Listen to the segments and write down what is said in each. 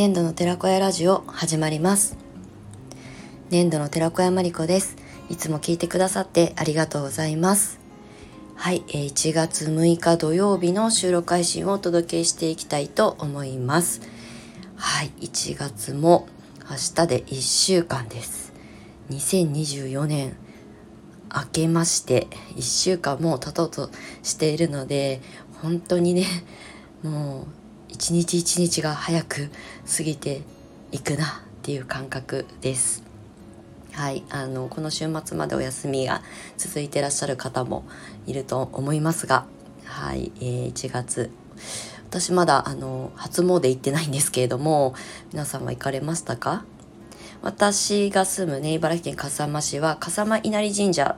粘土の寺子屋ラジオ始まります。粘土の寺子屋まりこです。いつも聞いてくださってありがとうございます。はい1月6日土曜日の収録配信をお届けしていきたいと思います。はい1月も明日で1週間です。2024年明けまして1週間も経とうとしているので本当にねもう一日一日が早く過ぎていくなっていう感覚です。はい。あのこの週末までお休みが続いてらっしゃる方もいると思いますが。はい、えー、1月。私まだあの初詣行ってないんですけれども皆さんは行かれましたか？私が住むね茨城県笠間市は笠間稲荷神社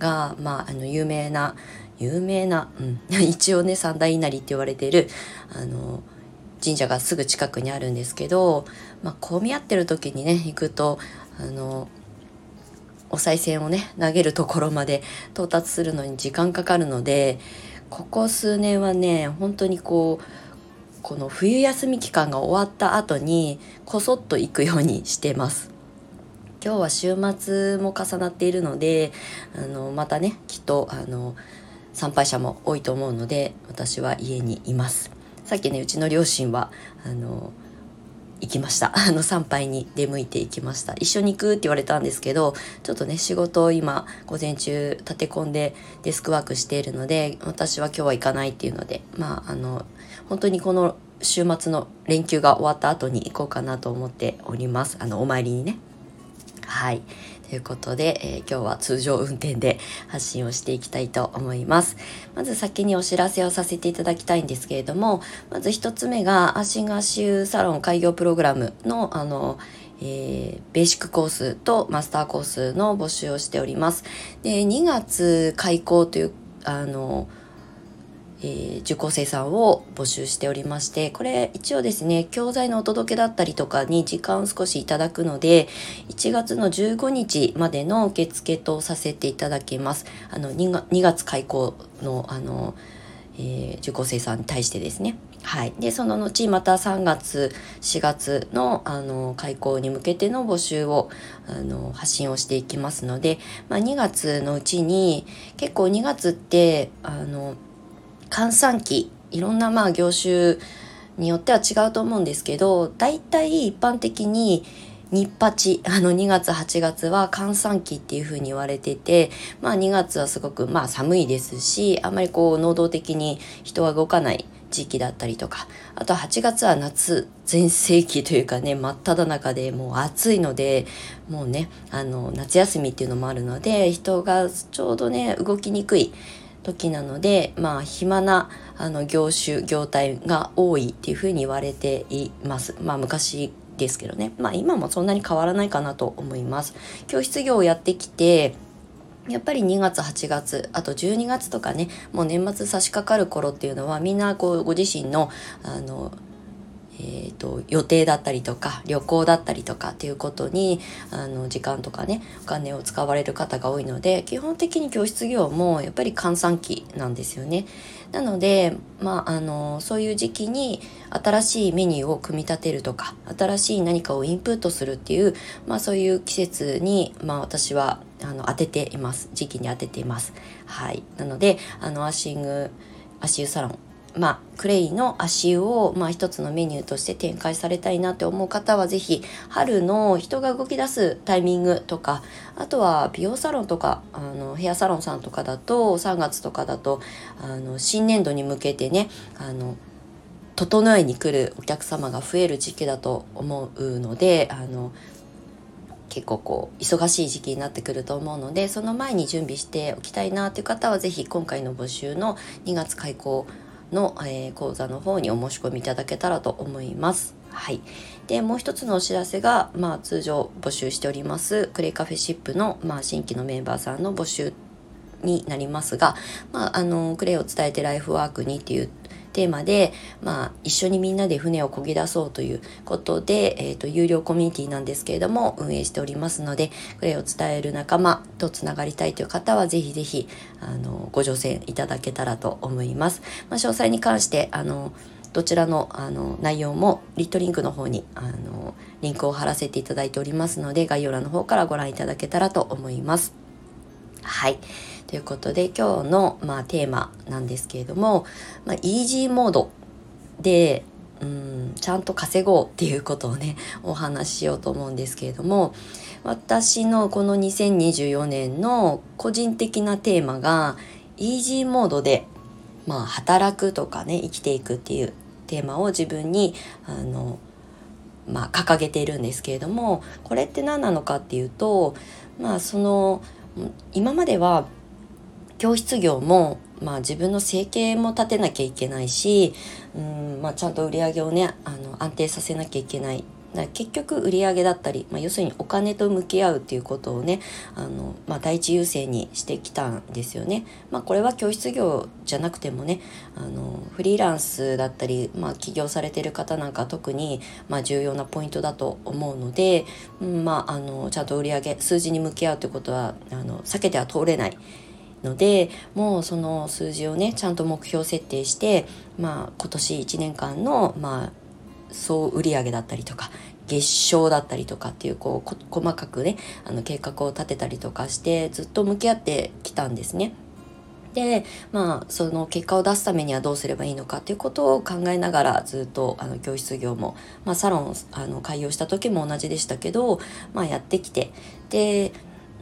が、まあ、あの有名な有名な、うん、一応ね三大稲荷って言われているあの神社がすぐ近くにあるんですけど、まあ、混み合ってる時にね行くとあのお賽銭をね投げるところまで 到達するのに時間かかるのでここ数年はね本当にこうこの冬休み期間が終わった後にこそっと行くようにしてます。今日は週末も重なっているのであのまたねきっとあの参拝者も多いと思うので私は家にいます。さっきねうちの両親はあの行きました。あの参拝に出向いていきました。一緒に行くって言われたんですけどちょっとね仕事を今午前中立て込んでデスクワークしているので私は今日は行かないっていうのでまああの本当にこの週末の連休が終わった後に行こうかなと思っております。あのお参りにね。はい。ということで、えー、今日は通常運転で発信をしていきたいと思います。まず先にお知らせをさせていただきたいんですけれども、まず一つ目が、アシンガシューサロン開業プログラムの、あの、えー、ベーシックコースとマスターコースの募集をしております。で、2月開校という、あの、えー、受講生さんを募集しておりまして、これ一応ですね、教材のお届けだったりとかに時間を少しいただくので、1月の15日までの受付とさせていただきます。あの、2, 2月開校の、あの、えー、受講生さんに対してですね。はい。で、その後、また3月、4月の、あの、開校に向けての募集を、あの、発信をしていきますので、まあ、2月のうちに、結構2月って、あの、閑散期いろんなまあ業種によっては違うと思うんですけど大体一般的に日八あの2月8月は閑散期っていう風に言われててまあ2月はすごくまあ寒いですしあんまりこう能動的に人は動かない時期だったりとかあと8月は夏全盛期というかね真っ只中でもう暑いのでもうねあの夏休みっていうのもあるので人がちょうどね動きにくい時なので、まあ、暇なあの業種業態が多いっていうふうに言われています。まあ、昔ですけどね。まあ、今もそんなに変わらないかなと思います。教室業をやってきて、やっぱり2月8月あと12月とかねもう年末差し掛かる頃っていうのはみんなこうご自身のあのえーと、予定だったりとか旅行だったりとかっていうことにあの時間とかねお金を使われる方が多いので基本的に教室業もやっぱり閑散期なんですよね。なので、まあ、あのそういう時期に新しいメニューを組み立てるとか新しい何かをインプットするっていう、まあ、そういう季節に、まあ、私はあの当てています時期に当てています。はい、なのであのアッシング足湯サロンまあ、クレイの足湯を、まあ、一つのメニューとして展開されたいなって思う方は、ぜひ、春の人が動き出すタイミングとか、あとは美容サロンとか、あの、ヘアサロンさんとかだと、3月とかだと、あの、新年度に向けてね、あの、整えに来るお客様が増える時期だと思うので、あの、結構こう忙しい時期になってくると思うのでその前に準備しておきたいなという方は是非今回の募集の2月開講の、えー、講座の方にお申し込みいただけたらと思います。はい。で、もう一つのお知らせが、まあ、通常募集しております、クレイカフェシップの、まあ、新規のメンバーさんの募集になりますが、まあ、あの、クレイを伝えてライフワークにっていうテーマで、まあ、一緒にみんなで船を漕ぎ出そうということで、えっ、ー、と、有料コミュニティなんですけれども、運営しておりますので、これを伝える仲間とつながりたいという方は、ぜひぜひ、あの、ご乗船いただけたらと思います。まあ、詳細に関して、あの、どちらのあの内容もリットリンクの方にあのリンクを貼らせていただいておりますので概要欄の方からご覧いただけたらと思います。はいということで今日の、まあ、テーマなんですけれども、まあ、イージーモードでうんちゃんと稼ごうっていうことをねお話ししようと思うんですけれども私のこの2024年の個人的なテーマがイージーモードでまあ働くとかね生きていくっていうテーマを自分にあのまあ掲げているんですけれどもこれって何なのかっていうとまあその今までは教室業もまあ、自分の生計も立てなきゃいけないしうん、まあ、ちゃんと売り上げをねあの安定させなきゃいけない結局売り上げだったり、まあ、要するにお金と向き合うっていうことをねあの、まあ、第一優先にしてきたんですよね。まあ、これは教室業じゃなくてもねあのフリーランスだったり、まあ、起業されてる方なんか特に、まあ、重要なポイントだと思うので、うんまあ、あのちゃんと売り上げ数字に向き合うということはあの避けては通れない。のでもうその数字をねちゃんと目標設定して、まあ、今年1年間の、まあ、総売上だったりとか月賞だったりとかっていうこう細かくねあの計画を立てたりとかしてずっと向き合ってきたんですね。でまあその結果を出すためにはどうすればいいのかっていうことを考えながらずっとあの教室業も、まあ、サロンあの開業した時も同じでしたけど、まあ、やってきてで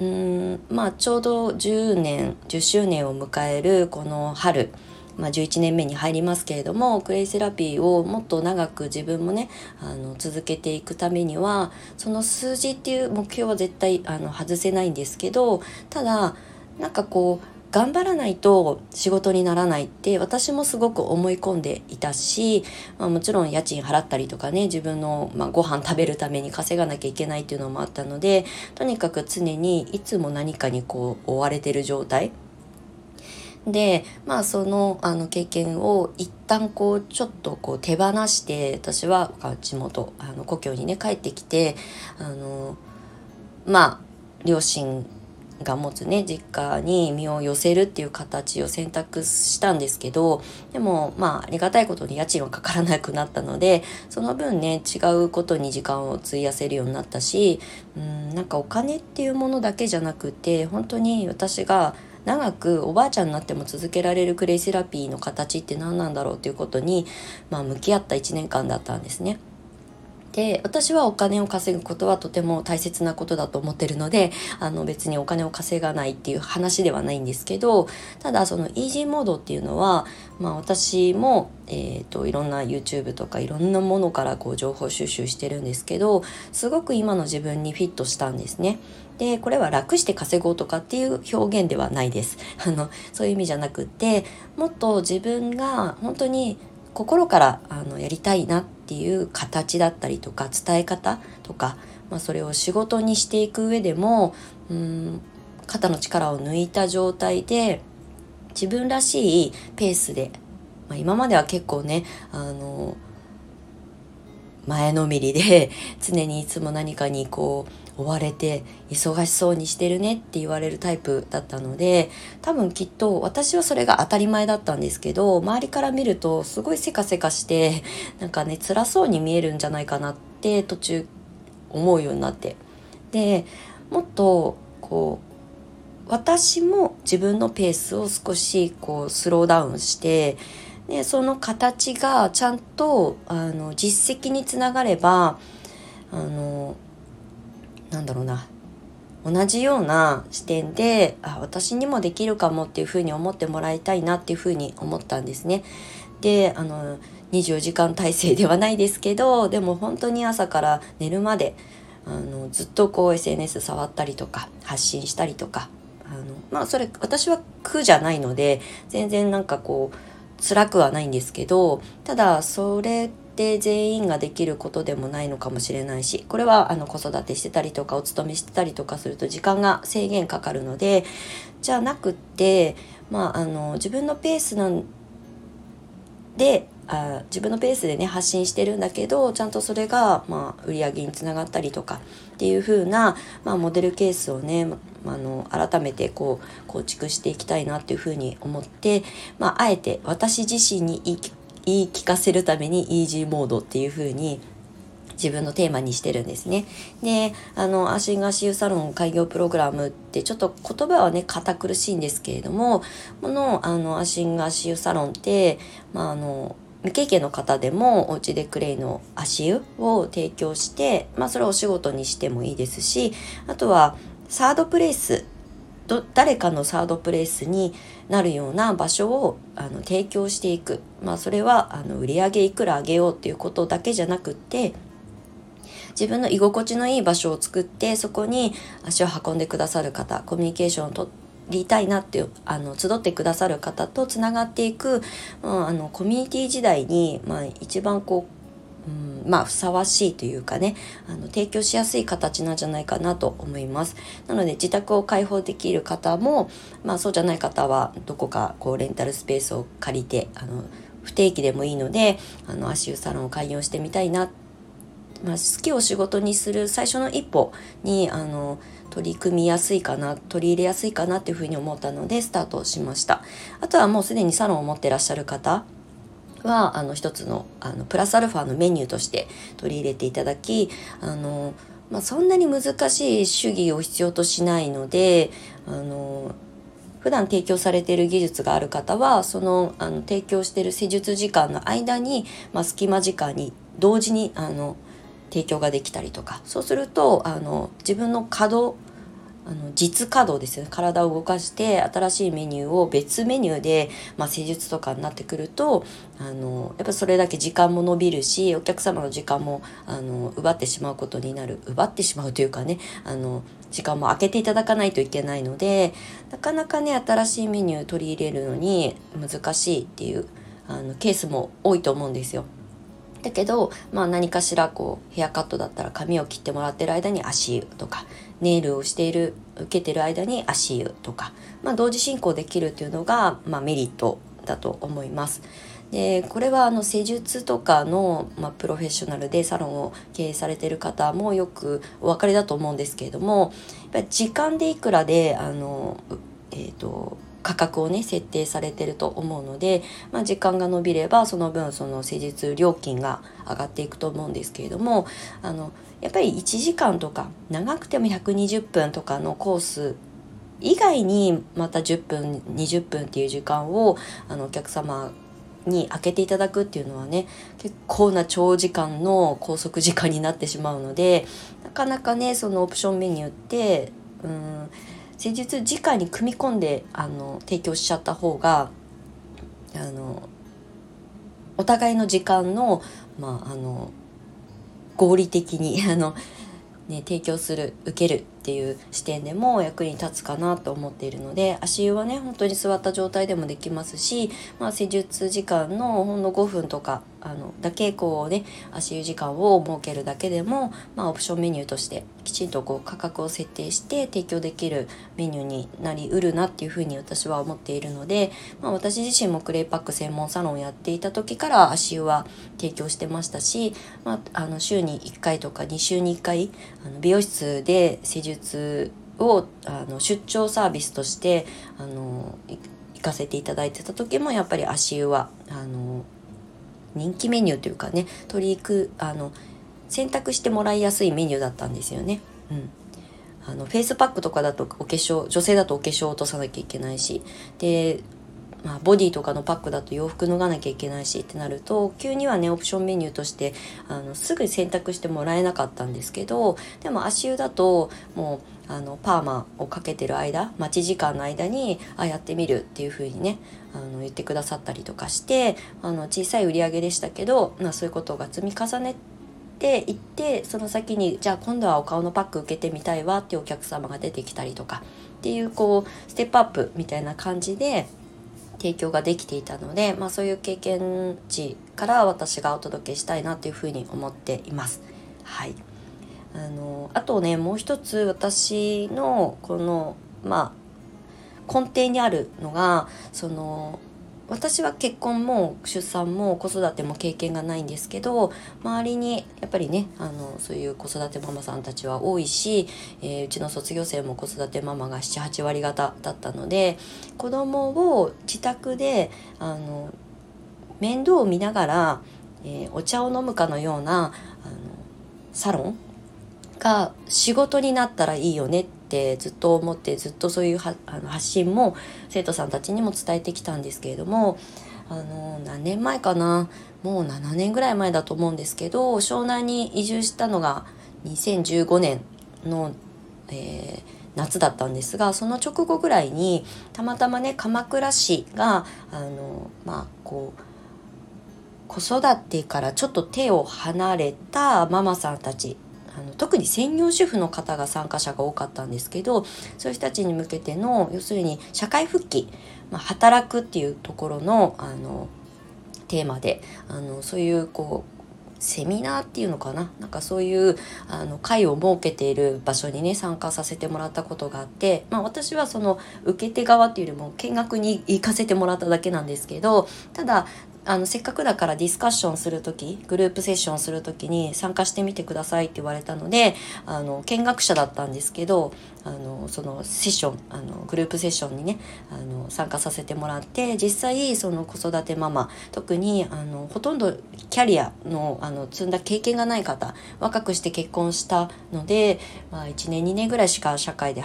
うんまあちょうど10年10周年を迎えるこの春、まあ、11年目に入りますけれどもクレイセラピーをもっと長く自分もねあの続けていくためにはその数字っていう目標は絶対あの外せないんですけどただなんかこう頑張らないと仕事にならないって私もすごく思い込んでいたし、まあ、もちろん家賃払ったりとかね自分の、まあ、ご飯食べるために稼がなきゃいけないっていうのもあったのでとにかく常にいつも何かにこう追われてる状態。でまあそのあの経験を一旦こうちょっとこう手放して私は地元あの故郷にね帰ってきてあのまあ両親が持つね実家に身を寄せるっていう形を選択したんですけどでもまあありがたいことに家賃はかからなくなったのでその分ね違うことに時間を費やせるようになったしうんなんかお金っていうものだけじゃなくて本当に私が長くおばあちゃんになっても続けられるクレイセラピーの形って何なんだろうっていうことに、まあ、向き合った1年間だったんですね。で私はお金を稼ぐことはとても大切なことだと思ってるのであの別にお金を稼がないっていう話ではないんですけどただそのイージーモードっていうのは、まあ、私も、えーと、いろんな YouTube とかいろんなものからこう情報収集してるんですけどすごく今の自分にフィットしたんですね。でこれは楽して稼ごうとかっていう表現ではないです。あのそういう意味じゃなくってもっと自分が本当に心からあのやりたいなっていう形だったりとか伝え方とか、まあ、それを仕事にしていく上でもうん肩の力を抜いた状態で自分らしいペースで、まあ、今までは結構ねあの前のめりで常にいつも何かにこう追われて忙しそうにしてるねって言われるタイプだったので多分きっと私はそれが当たり前だったんですけど周りから見るとすごいせかせかしてなんかね辛そうに見えるんじゃないかなって途中思うようになって。でもっとこう私も自分のペースを少しこうスローダウンしてでその形がちゃんとあの実績につながればあのなんだろうな同じような視点であ私にもできるかもっていうふうに思ってもらいたいなっていうふうに思ったんですね。であの24時間体制ではないですけどでも本当に朝から寝るまであのずっとこう SNS 触ったりとか発信したりとかあのまあそれ私は苦じゃないので全然なんかこう辛くはないんですけどただそれって全員ができることでもないのかもしれないしこれはあの子育てしてたりとかお勤めしてたりとかすると時間が制限かかるのでじゃなくってまああの自分のペースなんであ自分のペースでね発信してるんだけどちゃんとそれが、まあ、売り上げにつながったりとかっていう風な、まあ、モデルケースをね、まあの改めてこう構築していきたいなっていう風に思って、まあ、あえて私自身に言い言い聞かせるためにイージーモードっていう風に自分のテーマにしてるんですね。で、あの、足がシユサロン開業プログラムってちょっと言葉はね、堅苦しいんですけれども、この、あの、アシンガシユサロンって、まあ、あの、未経験の方でもお家でクレイの足湯を提供して、まあそれをお仕事にしてもいいですし、あとはサードプレイスど誰かのサードプレイスになるような場所をあの提供していく、まあ、それはあの売り上げいくら上げようっていうことだけじゃなくって自分の居心地のいい場所を作ってそこに足を運んでくださる方コミュニケーションをとりたいなっていうあの集ってくださる方とつながっていく、まあ、あのコミュニティ時代に、まあ、一番こううん、まあふさわしいというかねあの提供しやすい形なんじゃないかなと思います。なので自宅を開放できる方も、まあ、そうじゃない方はどこかこうレンタルスペースを借りてあの不定期でもいいのであの足湯サロンを開業してみたいなまあ、好きを仕事にする最初の一歩にあの取り組みやすいかな取り入れやすいかなっていうふうに思ったのでスタートしました。あとはもうすでにサロンを持ってらっしゃる方はあの一つのあのプラスアルファのメニューとして取り入れていただきあの、まあ、そんなに難しい主義を必要としないのであの普段提供されている技術がある方はそのあの提供している施術時間の間に、まあ、隙間時間に同時にあの提供ができたりとか。そうするとあの自分の稼働あの実稼働ですよね体を動かして新しいメニューを別メニューで、まあ、施術とかになってくるとあのやっぱそれだけ時間も伸びるしお客様の時間もあの奪ってしまうことになる奪ってしまうというかねあの時間も空けていただかないといけないのでなかなかね新しいメニュー取り入れるのに難しいっていうあのケースも多いと思うんですよ。だけど、まあ、何かしらこうヘアカットだったら髪を切ってもらってる間に足湯とかネイルをしている受けてる間に足湯とか、まあ、同時進行できるっていうのが、まあ、メリットだと思います。でこれはあの施術とかの、まあ、プロフェッショナルでサロンを経営されてる方もよくお分かりだと思うんですけれどもやっぱり時間でいくらであの、えーと価格をね設定されてると思うので、まあ、時間が延びればその分その施術料金が上がっていくと思うんですけれどもあのやっぱり1時間とか長くても120分とかのコース以外にまた10分20分っていう時間をあのお客様に開けていただくっていうのはね結構な長時間の拘束時間になってしまうのでなかなかねそのオプションメニューってうん施術直に組み込んであの提供しちゃった方があのお互いの時間の,、まあ、あの合理的にあの、ね、提供する受けるっていう視点でも役に立つかなと思っているので足湯はね本当に座った状態でもできますし、まあ、施術時間のほんの5分とかあのだけこうね足湯時間を設けるだけでも、まあ、オプションメニューとしてきちんとこう価格を設定して提供できるメニューになりうるなっていうふうに私は思っているので、まあ、私自身もクレイパック専門サロンをやっていた時から足湯は提供してましたし、まあ、あの週に1回とか2週に1回あの美容室で施術術をあの出張サービスとしてあの行かせていただいてた時もやっぱり足湯はあの人気メニューというかね取り行くあの選択してもらいやすいメニューだったんですよね。うん、あのフェイスパックとかだとお化粧女性だとお化粧を落とさなきゃいけないしでまあ、ボディとかのパックだと洋服脱がなきゃいけないしってなると急にはねオプションメニューとしてあのすぐ選択してもらえなかったんですけどでも足湯だともうあのパーマをかけてる間待ち時間の間にあ、やってみるっていう風にねあの言ってくださったりとかしてあの小さい売り上げでしたけど、まあ、そういうことが積み重ねていってその先にじゃあ今度はお顔のパック受けてみたいわっていうお客様が出てきたりとかっていうこうステップアップみたいな感じで提供ができていたので、まあ、そういう経験値から私がお届けしたいなというふうに思っています。はいあのあとねもう一つ私のこのまあ根底にあるのがその私は結婚も出産も子育ても経験がないんですけど周りにやっぱりねあのそういう子育てママさんたちは多いし、えー、うちの卒業生も子育てママが78割方だったので子供を自宅であの面倒を見ながら、えー、お茶を飲むかのようなあのサロンが仕事になったらいいよねってずっと思ってずっとそういうあの発信も生徒さんたちにも伝えてきたんですけれどもあの何年前かな？もう7年ぐらい前だと思うんですけど湘南に移住したのが2015年の、えー、夏だったんですがその直後ぐらいにたまたまね鎌倉市があのまあこう子育てからちょっと手を離れたママさんたちあの特に専業主婦の方が参加者が多かったんですけどそういう人たちに向けての要するに社会復帰、まあ、働くっていうところのあのテーマであのそういうこうセミナーっていうのかな？なんかそういうあの会を設けている場所にね参加させてもらったことがあって、まあ、私はその受け手側っていうよりも見学に行かせてもらっただけなんですけどただあのせっかくだからディスカッションする時グループセッションする時に参加してみてくださいって言われたのであの見学者だったんですけどあのそのセッションあのグループセッションにねあの参加させてもらって実際その子育てママ特にあのほとんどキャリアのあの積んだ経験がない方若くして結婚したので、まあ、1年2年ぐらいしか社会で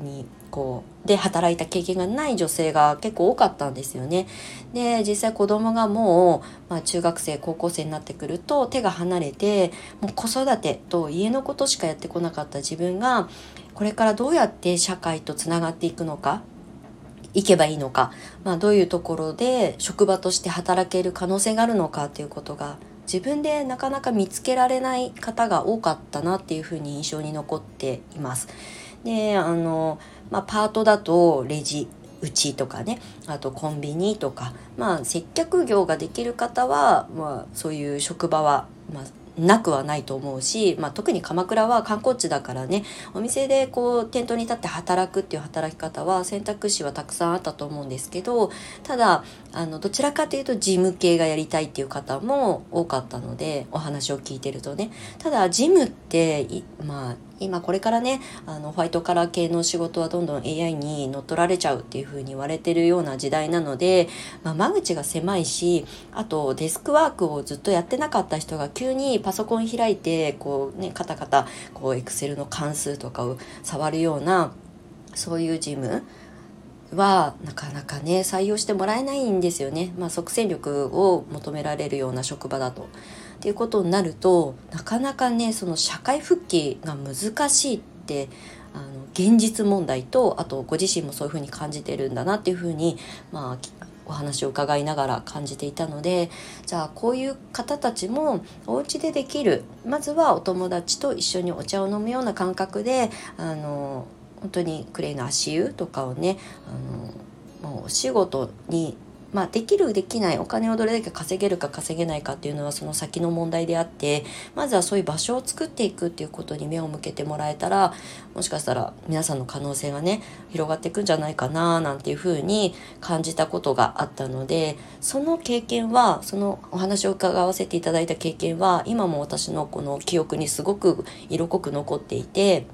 にこうで働いた経験がない女性が結構多かったんですよね。で実際子供がもう、まあ、中学生高校生になってくると手が離れてもう子育てと家のことしかやってこなかった自分がこれからどうやって社会とつながっていくのか行けばいいのか、まあ、どういうところで職場として働ける可能性があるのかということが自分でなかなか見つけられない方が多かったなっていうふうに印象に残っています。であの、まあ、パートだとレジうちとかねあとコンビニとかまあ接客業ができる方は、まあ、そういう職場は、まあ、なくはないと思うし、まあ、特に鎌倉は観光地だからねお店でこう店頭に立って働くっていう働き方は選択肢はたくさんあったと思うんですけどただあのどちらかというと事務系がやりたいっていう方も多かったのでお話を聞いてるとね。ただ事務ってまあ今これからねあのホワイトカラー系の仕事はどんどん AI に乗っ取られちゃうっていう風に言われてるような時代なので、まあ、間口が狭いしあとデスクワークをずっとやってなかった人が急にパソコン開いてこうねカタカタこうエクセルの関数とかを触るようなそういう事務はなかなかね採用してもらえないんですよね、まあ、即戦力を求められるような職場だと。っていうことになるとなかなかねその社会復帰が難しいってあの現実問題とあとご自身もそういうふうに感じてるんだなっていうふうにまあお話を伺いながら感じていたのでじゃあこういう方たちもお家でできるまずはお友達と一緒にお茶を飲むような感覚であの本当にクレイの足湯とかをねあのもうお仕事にまあ、できるできないお金をどれだけ稼げるか稼げないかっていうのはその先の問題であってまずはそういう場所を作っていくっていうことに目を向けてもらえたらもしかしたら皆さんの可能性がね広がっていくんじゃないかななんていうふうに感じたことがあったのでその経験はそのお話を伺わせていただいた経験は今も私のこの記憶にすごく色濃く残っていて。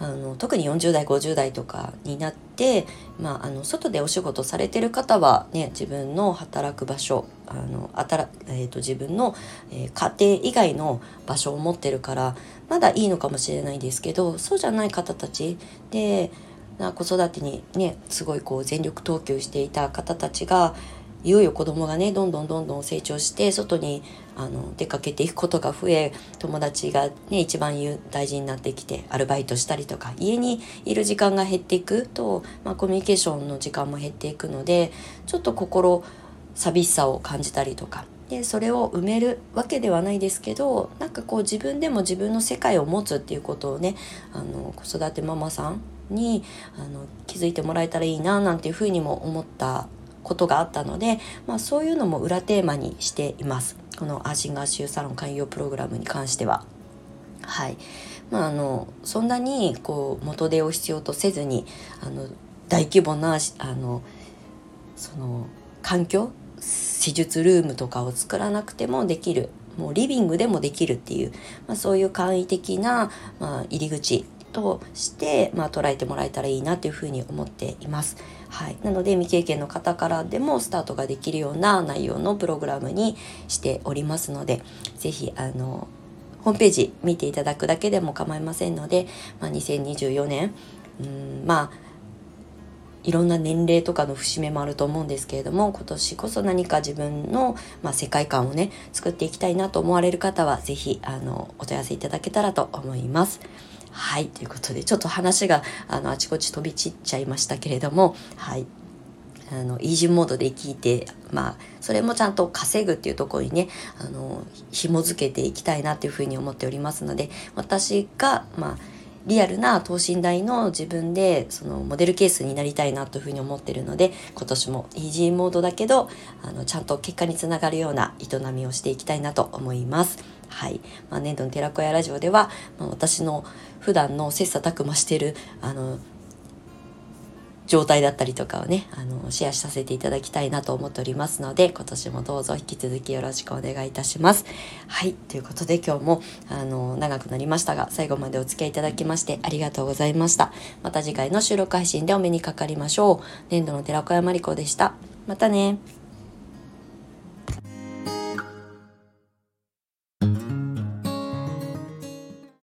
あの特に40代50代とかになって、まあ、あの外でお仕事されてる方は、ね、自分の働く場所あのあたら、えーと、自分の、えー、家庭以外の場所を持ってるからまだいいのかもしれないですけどそうじゃない方たちで子育てにねすごいこう全力投球していた方たちがいよいよ子供がねどんどんどんどん成長して外にあの出かけていくことが増え友達がね一番大事になってきてアルバイトしたりとか家にいる時間が減っていくと、まあ、コミュニケーションの時間も減っていくのでちょっと心寂しさを感じたりとかでそれを埋めるわけではないですけどなんかこう自分でも自分の世界を持つっていうことをねあの子育てママさんにあの気づいてもらえたらいいななんていうふうにも思ったことがあったので、まあ、そういうのも裏テーマにしていますこのアーシンガーシューサロン開業プログラムに関しては。はいまあ、あのそんなにこう元手を必要とせずにあの大規模なあのその環境施術ルームとかを作らなくてもできるもうリビングでもできるっていう、まあ、そういう簡易的な、まあ、入り口として、まあ、捉えてもらえたらいいなというふうに思っています。はい、なので未経験の方からでもスタートができるような内容のプログラムにしておりますので是非あのホームページ見ていただくだけでも構いませんので、まあ、2024年うんまあいろんな年齢とかの節目もあると思うんですけれども今年こそ何か自分の、まあ、世界観をね作っていきたいなと思われる方は是非お問い合わせいただけたらと思います。はいということでちょっと話があのあちこち飛び散っちゃいましたけれどもはいあのイージーモードで聞いてまあそれもちゃんと稼ぐっていうところにねあの紐づけていきたいなっていうふうに思っておりますので私がまあリアルな等身大の自分でそのモデルケースになりたいなというふうに思ってるので今年もイージーモードだけどあのちゃんと結果につながるような営みをしていきたいなと思います。はい。まあ、年度の寺子屋ラジオでは、まあ、私の普段の切磋琢磨してるあの状態だったりとかをね、あの、シェアさせていただきたいなと思っておりますので、今年もどうぞ引き続きよろしくお願いいたします。はい。ということで今日も、あの、長くなりましたが、最後までお付き合いいただきましてありがとうございました。また次回の収録配信でお目にかかりましょう。年度の寺子山理子でした。またね。